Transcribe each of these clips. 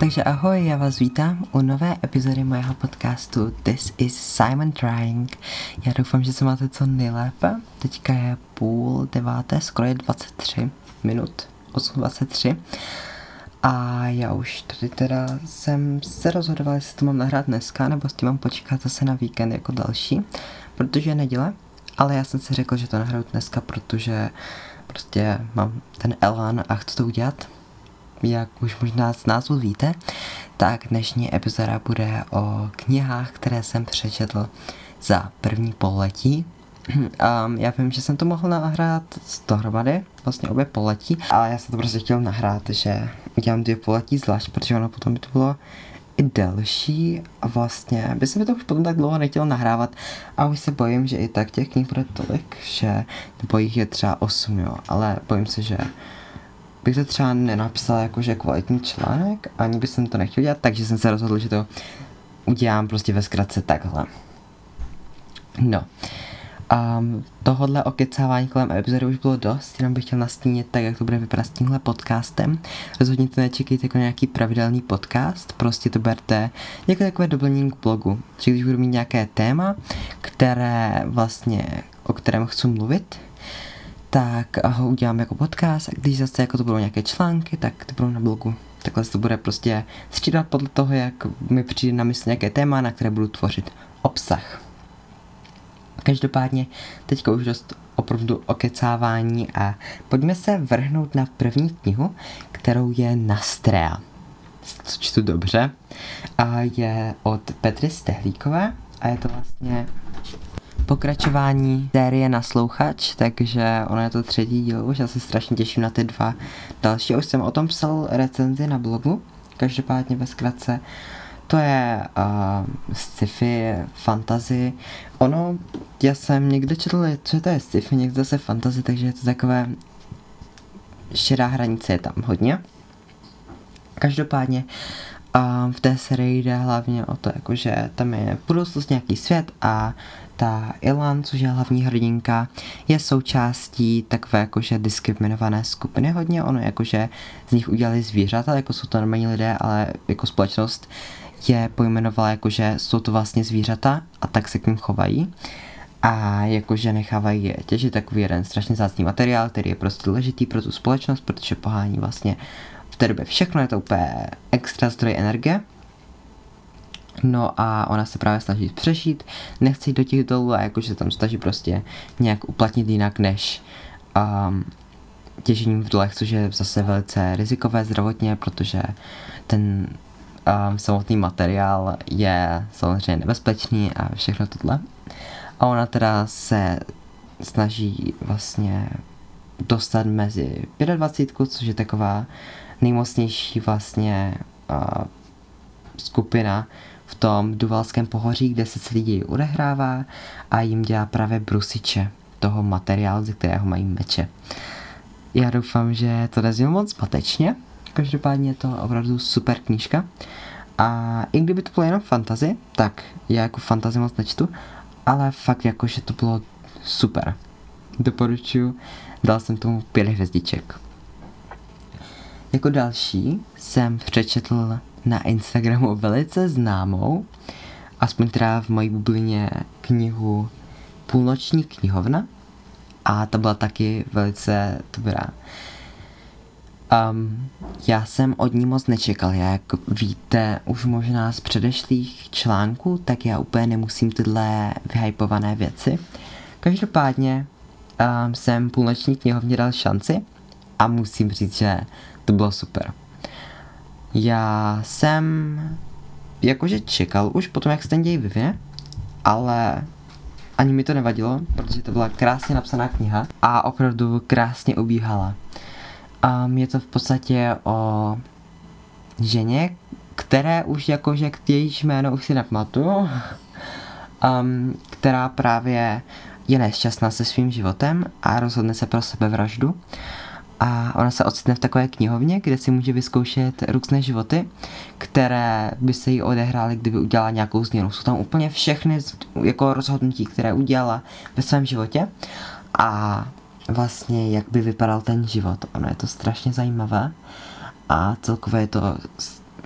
Takže ahoj, já vás vítám u nové epizody mého podcastu This is Simon Trying. Já doufám, že se máte co nejlépe. Teďka je půl deváté, skoro je 23 minut, 8.23. A já už tady teda jsem se rozhodoval, jestli to mám nahrát dneska, nebo s tím mám počkat zase na víkend jako další, protože je neděle, ale já jsem si řekl, že to nahraju dneska, protože prostě mám ten elán a chci to udělat jak už možná z názvu víte, tak dnešní epizoda bude o knihách, které jsem přečetl za první poletí. Um, já vím, že jsem to mohl nahrát z dohromady, vlastně obě poletí, ale já jsem to prostě chtěl nahrát, že udělám dvě poletí zvlášť, protože ono potom by to bylo i delší a vlastně by se mi to už potom tak dlouho nechtělo nahrávat a už se bojím, že i tak těch knih bude tolik, že nebo jich je třeba 8, jo, ale bojím se, že bych to třeba nenapsal jakože kvalitní článek, ani bych jsem to nechtěl dělat, takže jsem se rozhodl, že to udělám prostě ve zkratce takhle. No. Um, tohodle okecávání kolem epizody už bylo dost, jenom bych chtěl nastínit tak, jak to bude vypadat s tímhle podcastem. Rozhodně to nečekejte jako nějaký pravidelný podcast, prostě to berte jako takové doplnění k blogu. Že když budu mít nějaké téma, které vlastně, o kterém chci mluvit, tak ho udělám jako podcast a když zase jako to budou nějaké články, tak to budou na blogu. Takhle se to bude prostě střídat podle toho, jak mi přijde na mysl nějaké téma, na které budu tvořit obsah. Každopádně teďka už dost opravdu okecávání a pojďme se vrhnout na první knihu, kterou je Nastrea. Co čtu dobře. A je od Petry Stehlíkové a je to vlastně pokračování série Naslouchač, takže ono je to třetí díl, už já se strašně těším na ty dva další. Už jsem o tom psal recenzi na blogu, každopádně ve zkratce. To je uh, sci-fi, fantasy. Ono, já jsem někde četl, co to je sci-fi, někde zase fantasy, takže je to takové širá hranice je tam hodně. Každopádně a v té sérii jde hlavně o to, jakože tam je budoucnost nějaký svět a ta Ilan, což je hlavní hrdinka, je součástí takové jakože diskriminované skupiny hodně, ono jakože z nich udělali zvířata, jako jsou to normální lidé, ale jako společnost je pojmenovala jakože jsou to vlastně zvířata a tak se k ním chovají. A jakože nechávají je těžit takový jeden strašně zácný materiál, který je prostě důležitý pro tu společnost, protože pohání vlastně v té době všechno, je to úplně extra zdroj energie No a ona se právě snaží přešít, nechce jít do těch dolů a jakože tam snaží prostě nějak uplatnit jinak než um, těžením v dolech, což je zase velice rizikové zdravotně, protože ten um, samotný materiál je samozřejmě nebezpečný a všechno tohle. A ona teda se snaží vlastně dostat mezi 25, což je taková nejmocnější vlastně uh, skupina v tom Duvalském pohoří, kde se celý děj odehrává a jim dělá právě brusiče toho materiálu, ze kterého mají meče. Já doufám, že to neznělo moc patečně, každopádně je to opravdu super knížka. A i kdyby to bylo jenom fantazy, tak já jako fantazy moc nečtu, ale fakt jako, že to bylo super. Doporučuji, dal jsem tomu pět hvězdiček. Jako další jsem přečetl na Instagramu velice známou, aspoň teda v mojí bublině knihu Půlnoční knihovna a ta byla taky velice dobrá. Um, já jsem od ní moc nečekal, jak víte už možná z předešlých článků, tak já úplně nemusím tyhle vyhypované věci. Každopádně um, jsem půlnoční knihovně dal šanci a musím říct, že to bylo super. Já jsem jakože čekal už potom, jak se ten děj vyvine, ale ani mi to nevadilo, protože to byla krásně napsaná kniha a opravdu krásně ubíhala. A je to v podstatě o ženě, které už jakože k jejíž jméno už si nepamatuju, um, která právě je nešťastná se svým životem a rozhodne se pro sebevraždu. vraždu a ona se ocitne v takové knihovně, kde si může vyzkoušet různé životy, které by se jí odehrály, kdyby udělala nějakou změnu. Jsou tam úplně všechny jako rozhodnutí, které udělala ve svém životě a vlastně jak by vypadal ten život. Ono je to strašně zajímavé a celkově je to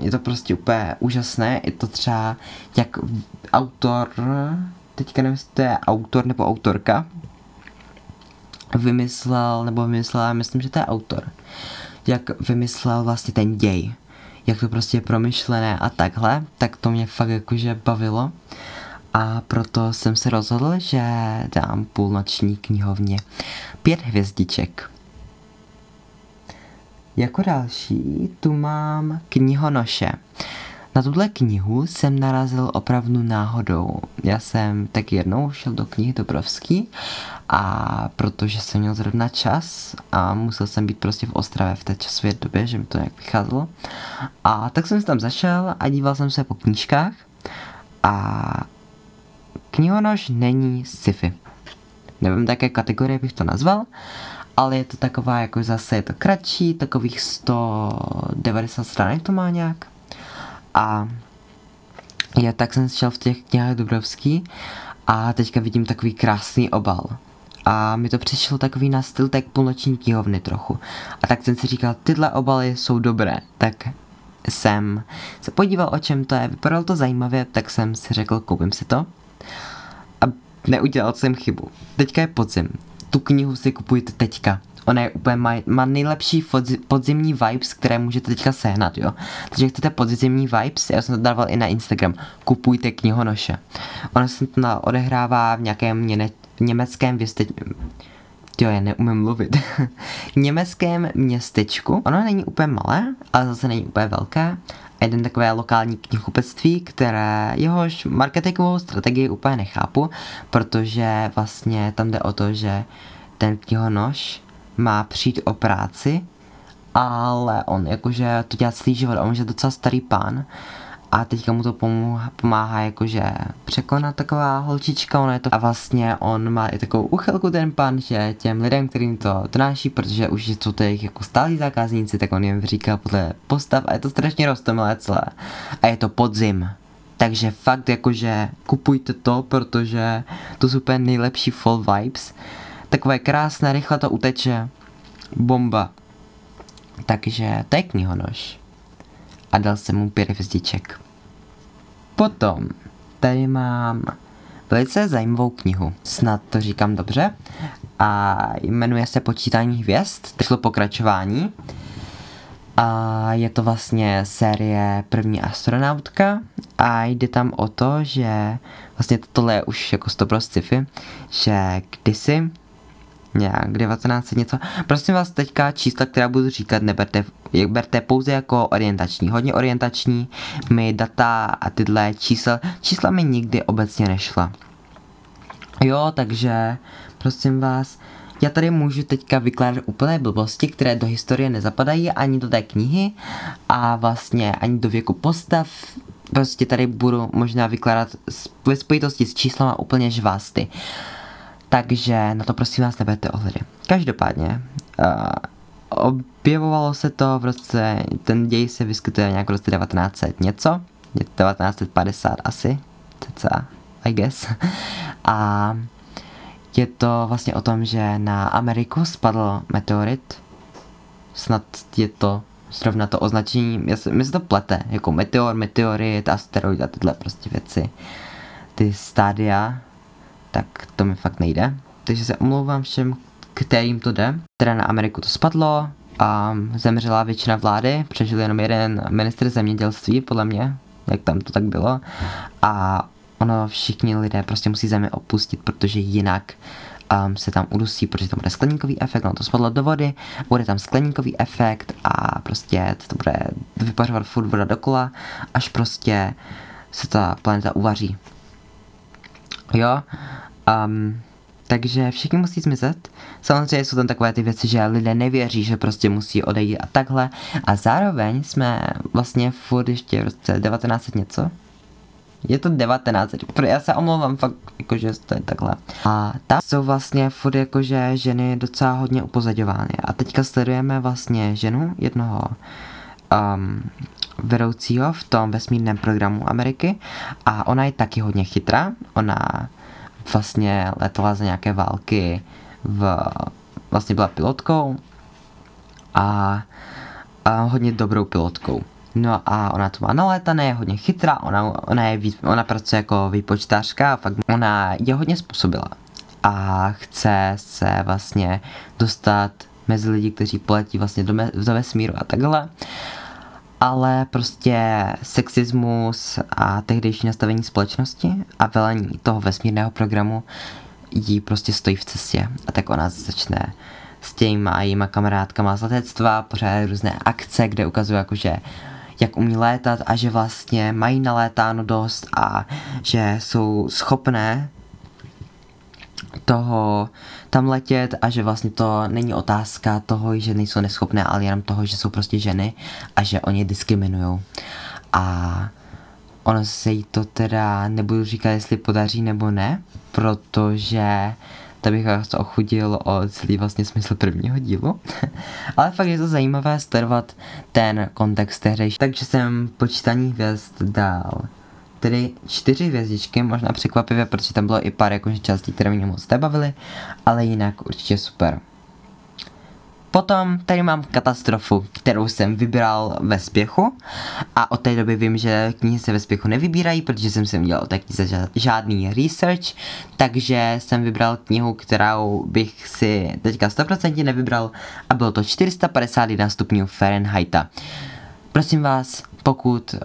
je to prostě úplně úžasné, je to třeba jak autor, teďka nevím, jestli to je autor nebo autorka, vymyslel, nebo vymyslel, myslím, že to je autor, jak vymyslel vlastně ten děj, jak to prostě je promyšlené a takhle, tak to mě fakt jakože bavilo. A proto jsem se rozhodl, že dám půlnoční knihovně pět hvězdiček. Jako další tu mám knihonoše. Na tuhle knihu jsem narazil opravdu náhodou. Já jsem tak jednou šel do knihy Dobrovský a protože jsem měl zrovna čas a musel jsem být prostě v Ostravě v té časové době, že mi to nějak vycházelo. A tak jsem se tam zašel a díval jsem se po knížkách a knihonož není sci-fi. Nevím, jaké kategorie bych to nazval, ale je to taková, jako zase je to kratší, takových 190 stránek to má nějak. A já tak jsem šel v těch knihách Dubrovský a teďka vidím takový krásný obal. A mi to přišlo takový na styl tak půlnoční knihovny trochu. A tak jsem si říkal, tyhle obaly jsou dobré, tak jsem se podíval, o čem to je, vypadalo to zajímavě, tak jsem si řekl, koupím si to. A neudělal jsem chybu. Teďka je podzim. Tu knihu si kupujte teďka. Ona je úplně, má, má nejlepší podzimní vibes, které můžete teďka sehnat, jo. Takže chcete podzimní vibes, já jsem to dával i na Instagram, kupujte knihonoše. Ona se to odehrává v nějakém něne, německém věstečku, Jo, já neumím mluvit. německém městečku. Ono není úplně malé, ale zase není úplně velké. A jeden takové lokální knihkupectví, které jehož marketingovou strategii úplně nechápu, protože vlastně tam jde o to, že ten knihonoš má přijít o práci, ale on jakože to dělá celý život, on je docela starý pán a teďka mu to pomáhá, pomáhá jakože překonat taková holčička, ona je to a vlastně on má i takovou uchylku ten pan, že těm lidem, kterým to donáší, protože už jsou to jejich jako stálí zákazníci, tak on jim říká podle postav a je to strašně rostomilé celé. A je to podzim, takže fakt jakože kupujte to, protože to jsou úplně nejlepší fall vibes takové krásné, rychle to uteče. Bomba. Takže to je knihonož. A dal jsem mu pět hvězdiček. Potom tady mám velice zajímavou knihu. Snad to říkám dobře. A jmenuje se Počítání hvězd. Šlo pokračování. A je to vlastně série První astronautka a jde tam o to, že vlastně tohle je už jako 100% sci-fi, že kdysi nějak 19 něco. Prosím vás teďka čísla, která budu říkat, neberte, berte pouze jako orientační. Hodně orientační, mi data a tyhle čísla, čísla mi nikdy obecně nešla. Jo, takže prosím vás, já tady můžu teďka vykládat úplné blbosti, které do historie nezapadají ani do té knihy a vlastně ani do věku postav. Prostě tady budu možná vykládat ve spojitosti s číslama úplně žvásty. Uh, takže na to prosím vás neberte ohledy. Každopádně, uh, objevovalo se to v roce, ten děj se vyskytuje nějak v roce 1900 něco, 1950 asi, cca, I guess. A je to vlastně o tom, že na Ameriku spadl meteorit, snad je to zrovna to označení, mi se to plete, jako meteor, meteorit, asteroid a tyhle prostě věci. Ty stádia tak to mi fakt nejde. Takže se omlouvám všem, kterým to jde. Teda na Ameriku to spadlo a zemřela většina vlády, přežil jenom jeden ministr zemědělství, podle mě, jak tam to tak bylo. A ono všichni lidé prostě musí zemi opustit, protože jinak um, se tam udusí, protože tam bude skleníkový efekt, ono to spadlo do vody, bude tam skleníkový efekt a prostě to bude vypařovat furt voda dokola, až prostě se ta planeta uvaří. Jo, um, takže všichni musí zmizet. Samozřejmě jsou tam takové ty věci, že lidé nevěří, že prostě musí odejít a takhle. A zároveň jsme vlastně furt ještě v roce 19 něco. Je to 19, já se omlouvám fakt, jakože to je takhle. A tam jsou vlastně furt jakože ženy docela hodně upozaďovány. A teďka sledujeme vlastně ženu jednoho um, vedoucího v tom vesmírném programu Ameriky a ona je taky hodně chytrá. Ona vlastně letala za nějaké války v, vlastně byla pilotkou a, a hodně dobrou pilotkou. No a ona to má nalétané, je hodně chytrá, ona, ona, je, ona pracuje jako výpočtářka a fakt ona je hodně způsobila. A chce se vlastně dostat mezi lidi, kteří poletí vlastně do, me, do vesmíru a takhle. Ale prostě sexismus a tehdejší nastavení společnosti a velení toho vesmírného programu jí prostě stojí v cestě. A tak ona začne s těma a jejíma kamarádkama z letectva, pořád různé akce, kde ukazuje jakože jak umí létat a že vlastně mají nalétáno dost a že jsou schopné toho tam letět a že vlastně to není otázka toho, že nejsou neschopné, ale jenom toho, že jsou prostě ženy a že oni diskriminují. A ono se jí to teda nebudu říkat, jestli podaří nebo ne, protože to bych vás ochudil o celý vlastně smysl prvního dílu. Ale fakt je to zajímavé sledovat ten kontext tehdejší. Takže jsem počítání hvězd dal tedy čtyři hvězdičky, možná překvapivě, protože tam bylo i pár jakože částí, které mě moc nebavily, ale jinak určitě super. Potom tady mám katastrofu, kterou jsem vybral ve spěchu a od té doby vím, že knihy se ve spěchu nevybírají, protože jsem si udělal knize žádný research, takže jsem vybral knihu, kterou bych si teďka 100% nevybral a bylo to 451 stupňů Fahrenheita. Prosím vás, pokud uh,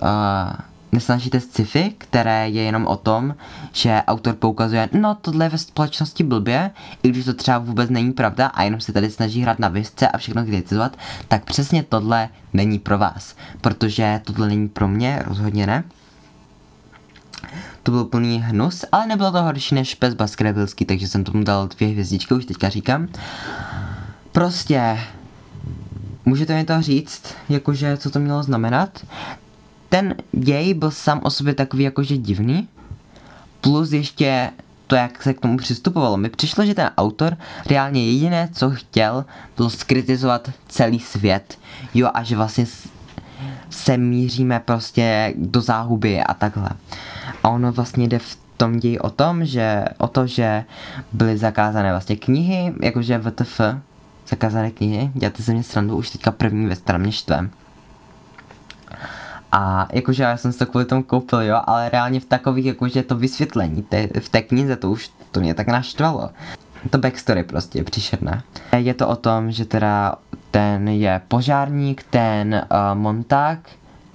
nesnažíte sci-fi, které je jenom o tom, že autor poukazuje, no tohle je ve společnosti blbě, i když to třeba vůbec není pravda a jenom se tady snaží hrát na vězce a všechno kritizovat, tak přesně tohle není pro vás, protože tohle není pro mě, rozhodně ne. To byl plný hnus, ale nebylo to horší než pes Baskervilský, takže jsem tomu dal dvě hvězdičky, už teďka říkám. Prostě Můžete mi to říct, jakože co to mělo znamenat? Ten děj byl sám o sobě takový jakože divný, plus ještě to, jak se k tomu přistupovalo. Mi přišlo, že ten autor reálně jediné, co chtěl, bylo skritizovat celý svět. Jo, a že vlastně se míříme prostě do záhuby a takhle. A ono vlastně jde v tom ději o tom, že o to, že byly zakázané vlastně knihy, jakože VTF, zakázané knihy, děláte se mě srandu, už teďka první ve straně štvem. A jakože já jsem si to kvůli tomu koupil, jo, ale reálně v takových, jakože to vysvětlení, te, v té knize to už, to mě tak naštvalo. To backstory prostě je příšerné. Je to o tom, že teda ten je požárník, ten uh, Montag,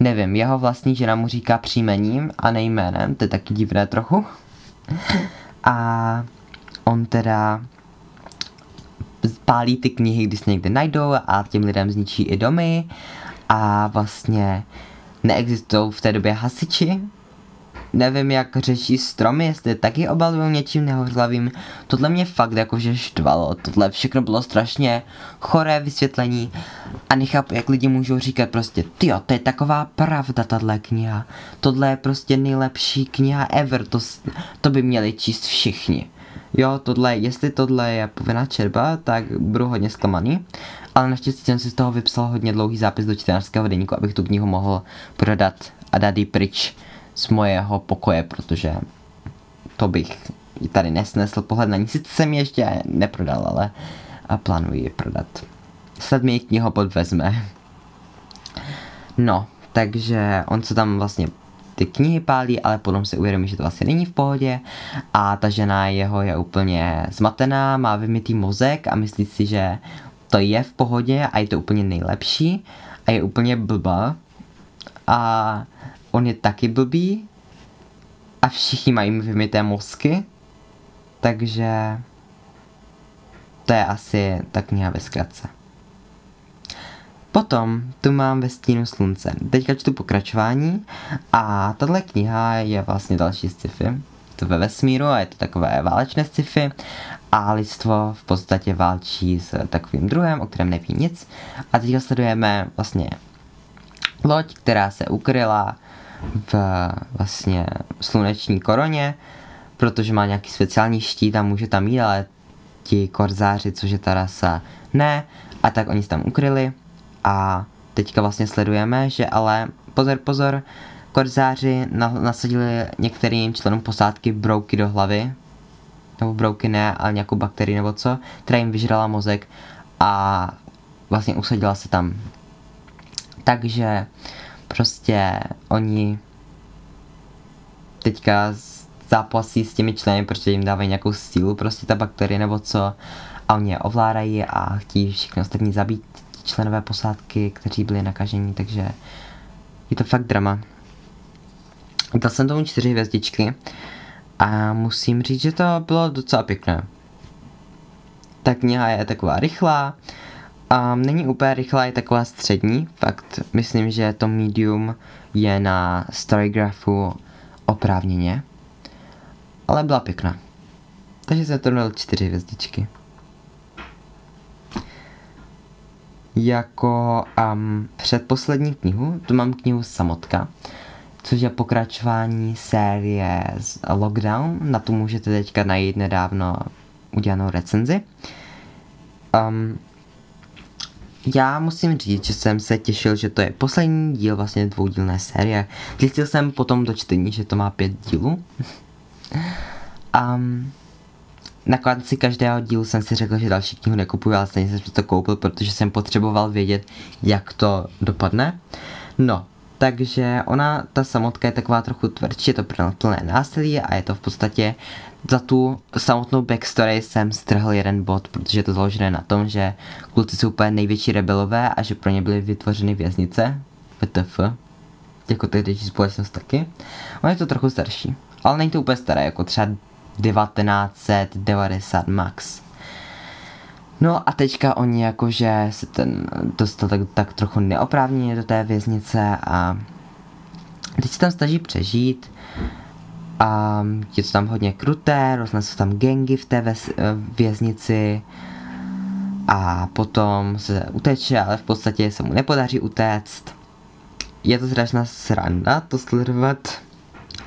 nevím, jeho vlastní žena mu říká příjmením a nejménem, to je taky divné trochu. A on teda pálí ty knihy, když se někde najdou a těm lidem zničí i domy a vlastně neexistují v té době hasiči, nevím jak řeší stromy, jestli taky obalují něčím nehořlavým. Tohle mě fakt jakože štvalo, tohle všechno bylo strašně choré vysvětlení a nechápu, jak lidi můžou říkat prostě, tyjo, to je taková pravda tahle kniha, tohle je prostě nejlepší kniha ever, to, to by měli číst všichni. Jo, tohle, jestli tohle je povinná čerba, tak budu hodně zklamaný ale naštěstí jsem si z toho vypsal hodně dlouhý zápis do čtenářského deníku, abych tu knihu mohl prodat a dát ji pryč z mojeho pokoje, protože to bych tady nesnesl pohled na ní. Sice jsem ji ještě neprodal, ale a plánuji ji prodat. Snad mi ji knihopod vezme. No, takže on se tam vlastně ty knihy pálí, ale potom si uvědomí, že to vlastně není v pohodě a ta žena jeho je úplně zmatená, má vymitý mozek a myslí si, že to je v pohodě a je to úplně nejlepší a je úplně blbá a on je taky blbý a všichni mají vymité mozky, takže to je asi ta kniha ve zkratce. Potom tu mám ve stínu slunce. Teďka čtu pokračování a tahle kniha je vlastně další sci-fi. Ve vesmíru a je to takové válečné sci-fi a lidstvo v podstatě válčí s takovým druhem, o kterém neví nic. A teď sledujeme vlastně loď, která se ukryla v vlastně sluneční koroně, protože má nějaký speciální štít a může tam jít, ale ti korzáři, což je ta rasa, ne. A tak oni se tam ukryli a teďka vlastně sledujeme, že ale pozor, pozor, korzáři nasadili některým členům posádky brouky do hlavy, nebo brouky ne, ale nějakou bakterii nebo co, která jim vyžrala mozek a vlastně usadila se tam. Takže prostě oni teďka zápasí s těmi členy, protože jim dávají nějakou sílu, prostě ta bakterie nebo co, a oni je ovládají a chtějí všechny ostatní zabít členové posádky, kteří byli nakažení, takže je to fakt drama. Dal jsem tomu čtyři hvězdičky a musím říct, že to bylo docela pěkné. Ta kniha je taková rychlá, a není úplně rychlá, je taková střední, fakt myslím, že to medium je na Storygraphu oprávněně, ale byla pěkná. Takže jsem to dal čtyři hvězdičky. Jako um, předposlední knihu, tu mám knihu Samotka, což je pokračování série z Lockdown, na tu můžete teďka najít nedávno udělanou recenzi. Um, já musím říct, že jsem se těšil, že to je poslední díl vlastně dvoudílné série. Zjistil jsem potom do čtení, že to má pět dílů. um, na konci každého dílu jsem si řekl, že další knihu nekupuju, ale stejně jsem si to koupil, protože jsem potřeboval vědět, jak to dopadne. No, takže ona, ta samotka je taková trochu tvrdší, je to plné násilí a je to v podstatě za tu samotnou backstory jsem strhl jeden bod, protože je to založené na tom, že kluci jsou úplně největší rebelové a že pro ně byly vytvořeny věznice, VTF, jako tehdejší společnost taky. On je to trochu starší, ale není to úplně staré, jako třeba 1990 max. No a teďka oni jakože se ten dostal tak, tak trochu neoprávněně do té věznice a teď se tam snaží přežít a je to tam hodně kruté, roznesou tam gengy v té věznici a potom se uteče, ale v podstatě se mu nepodaří utéct. Je to strašná sranda to sledovat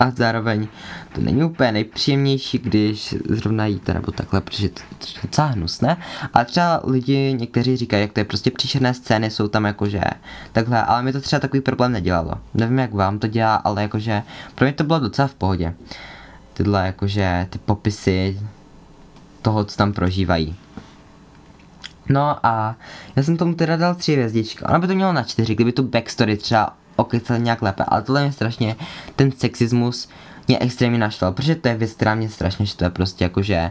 a zároveň to není úplně nejpříjemnější, když zrovna jíte nebo takhle, protože to je docela hnusné. A třeba lidi někteří říkají, jak to je prostě příšerné scény, jsou tam jakože takhle, ale mi to třeba takový problém nedělalo. Nevím, jak vám to dělá, ale jakože pro mě to bylo docela v pohodě. Tyhle jakože ty popisy toho, co tam prožívají. No a já jsem tomu teda dal tři hvězdičky. Ona by to mělo na čtyři, kdyby tu backstory třeba okecal nějak lépe, ale tohle je strašně, ten sexismus mě extrémně naštval, protože to je věc, která mě strašně štve, prostě jakože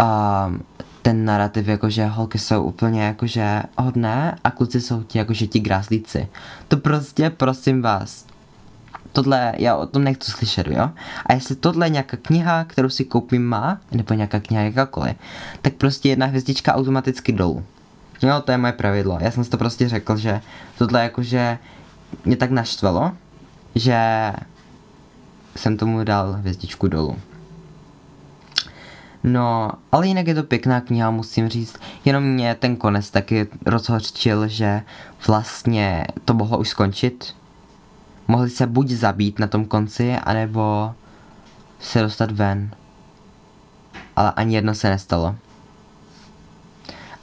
um, ten narrativ, jakože holky jsou úplně jakože hodné a kluci jsou ti jakože ti gráslíci. To prostě, prosím vás, tohle, já o tom nechci slyšet, jo? A jestli tohle je nějaká kniha, kterou si koupím má, nebo nějaká kniha jakákoliv, tak prostě jedna hvězdička automaticky dolů. Jo, to je moje pravidlo. Já jsem si to prostě řekl, že tohle jakože mě tak naštvalo, že jsem tomu dal hvězdičku dolů. No, ale jinak je to pěkná kniha, musím říct. Jenom mě ten konec taky rozhořčil, že vlastně to mohlo už skončit. Mohli se buď zabít na tom konci, anebo se dostat ven. Ale ani jedno se nestalo.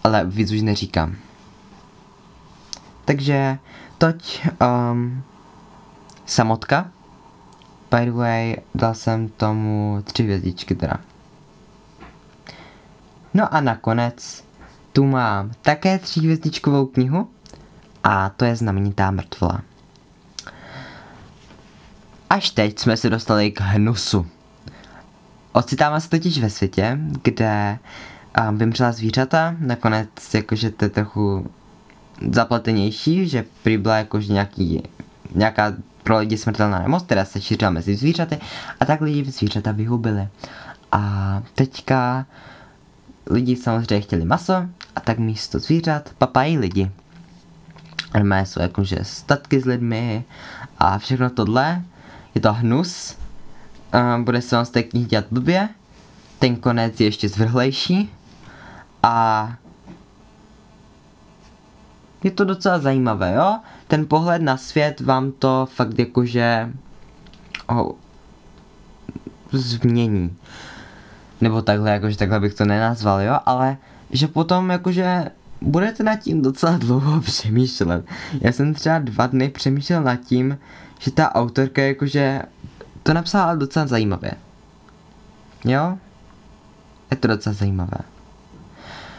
Ale víc už neříkám. Takže toť um, samotka. By the way, dal jsem tomu tři hvězdičky teda. No a nakonec tu mám také hvězdičkovou knihu a to je znamenitá mrtvola. Až teď jsme se dostali k hnusu. Ocitáme se totiž ve světě, kde um, vymřela zvířata, nakonec jakože to je trochu zapletenější, že prý byla jakože nějaký, nějaká pro lidi smrtelná nemoc, která se šířila mezi zvířaty a tak lidi zvířata vyhubili. A teďka lidi samozřejmě chtěli maso a tak místo zvířat papají lidi. Normálně jsou jakože statky s lidmi a všechno tohle. Je to hnus. Uh, bude se vám z té knihy dělat blbě. Ten konec je ještě zvrhlejší. A je to docela zajímavé, jo? Ten pohled na svět vám to fakt jakože oh, změní. Nebo takhle, jakože takhle bych to nenazval, jo? Ale že potom jakože budete nad tím docela dlouho přemýšlet. Já jsem třeba dva dny přemýšlel nad tím, že ta autorka jakože to napsala docela zajímavě. Jo? Je to docela zajímavé.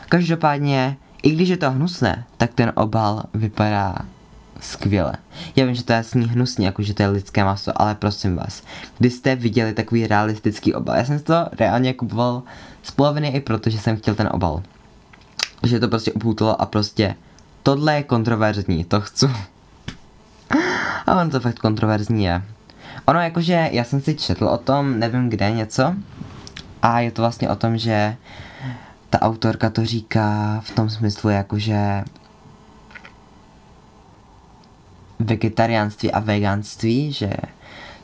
Každopádně i když je to hnusné, tak ten obal vypadá skvěle. Já vím, že to je jasný hnusně, jako že to je lidské maso, ale prosím vás, když jste viděli takový realistický obal, já jsem to reálně kupoval z poloviny i proto, že jsem chtěl ten obal. Že to prostě upoutalo a prostě tohle je kontroverzní, to chci. A on to fakt kontroverzní je. Ono jakože, já jsem si četl o tom, nevím kde něco, a je to vlastně o tom, že ta autorka to říká v tom smyslu, jakože vegetariánství a veganství, že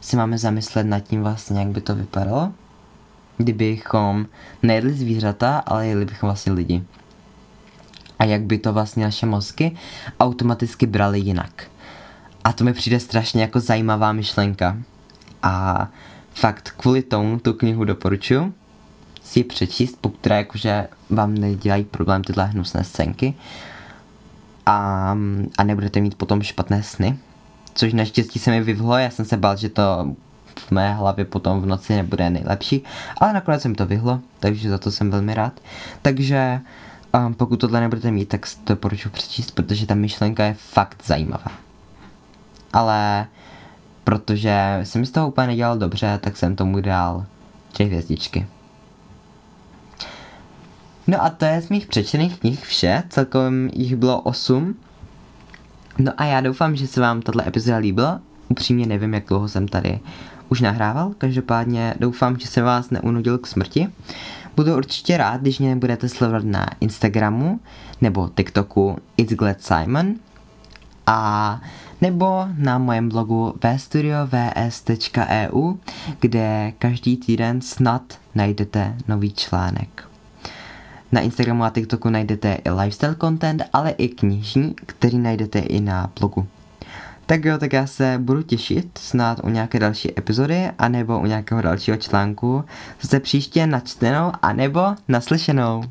si máme zamyslet nad tím vlastně, jak by to vypadalo, kdybychom nejedli zvířata, ale jedli bychom vlastně lidi. A jak by to vlastně naše mozky automaticky brali jinak. A to mi přijde strašně jako zajímavá myšlenka. A fakt kvůli tomu tu knihu doporučuji si přečíst, pokud jakože vám nedělají problém tyhle hnusné scénky a, a nebudete mít potom špatné sny. Což naštěstí se mi vyvhlo, já jsem se bál, že to v mé hlavě potom v noci nebude nejlepší, ale nakonec jsem to vyhlo, takže za to jsem velmi rád. Takže um, pokud tohle nebudete mít, tak to doporučuji přečíst, protože ta myšlenka je fakt zajímavá. Ale protože jsem z toho úplně nedělal dobře, tak jsem tomu dal tři hvězdičky. No a to je z mých přečtených knih vše, celkově jich bylo 8. No a já doufám, že se vám tato epizoda líbila. Upřímně nevím, jak dlouho jsem tady už nahrával, každopádně doufám, že se vás neunudil k smrti. Budu určitě rád, když mě budete sledovat na Instagramu nebo TikToku It's Glad Simon a nebo na mojem blogu vstudiovs.eu, kde každý týden snad najdete nový článek. Na Instagramu a TikToku najdete i lifestyle content, ale i knižní, který najdete i na blogu. Tak jo, tak já se budu těšit snad u nějaké další epizody, anebo u nějakého dalšího článku. Zase příště načtenou, anebo naslyšenou.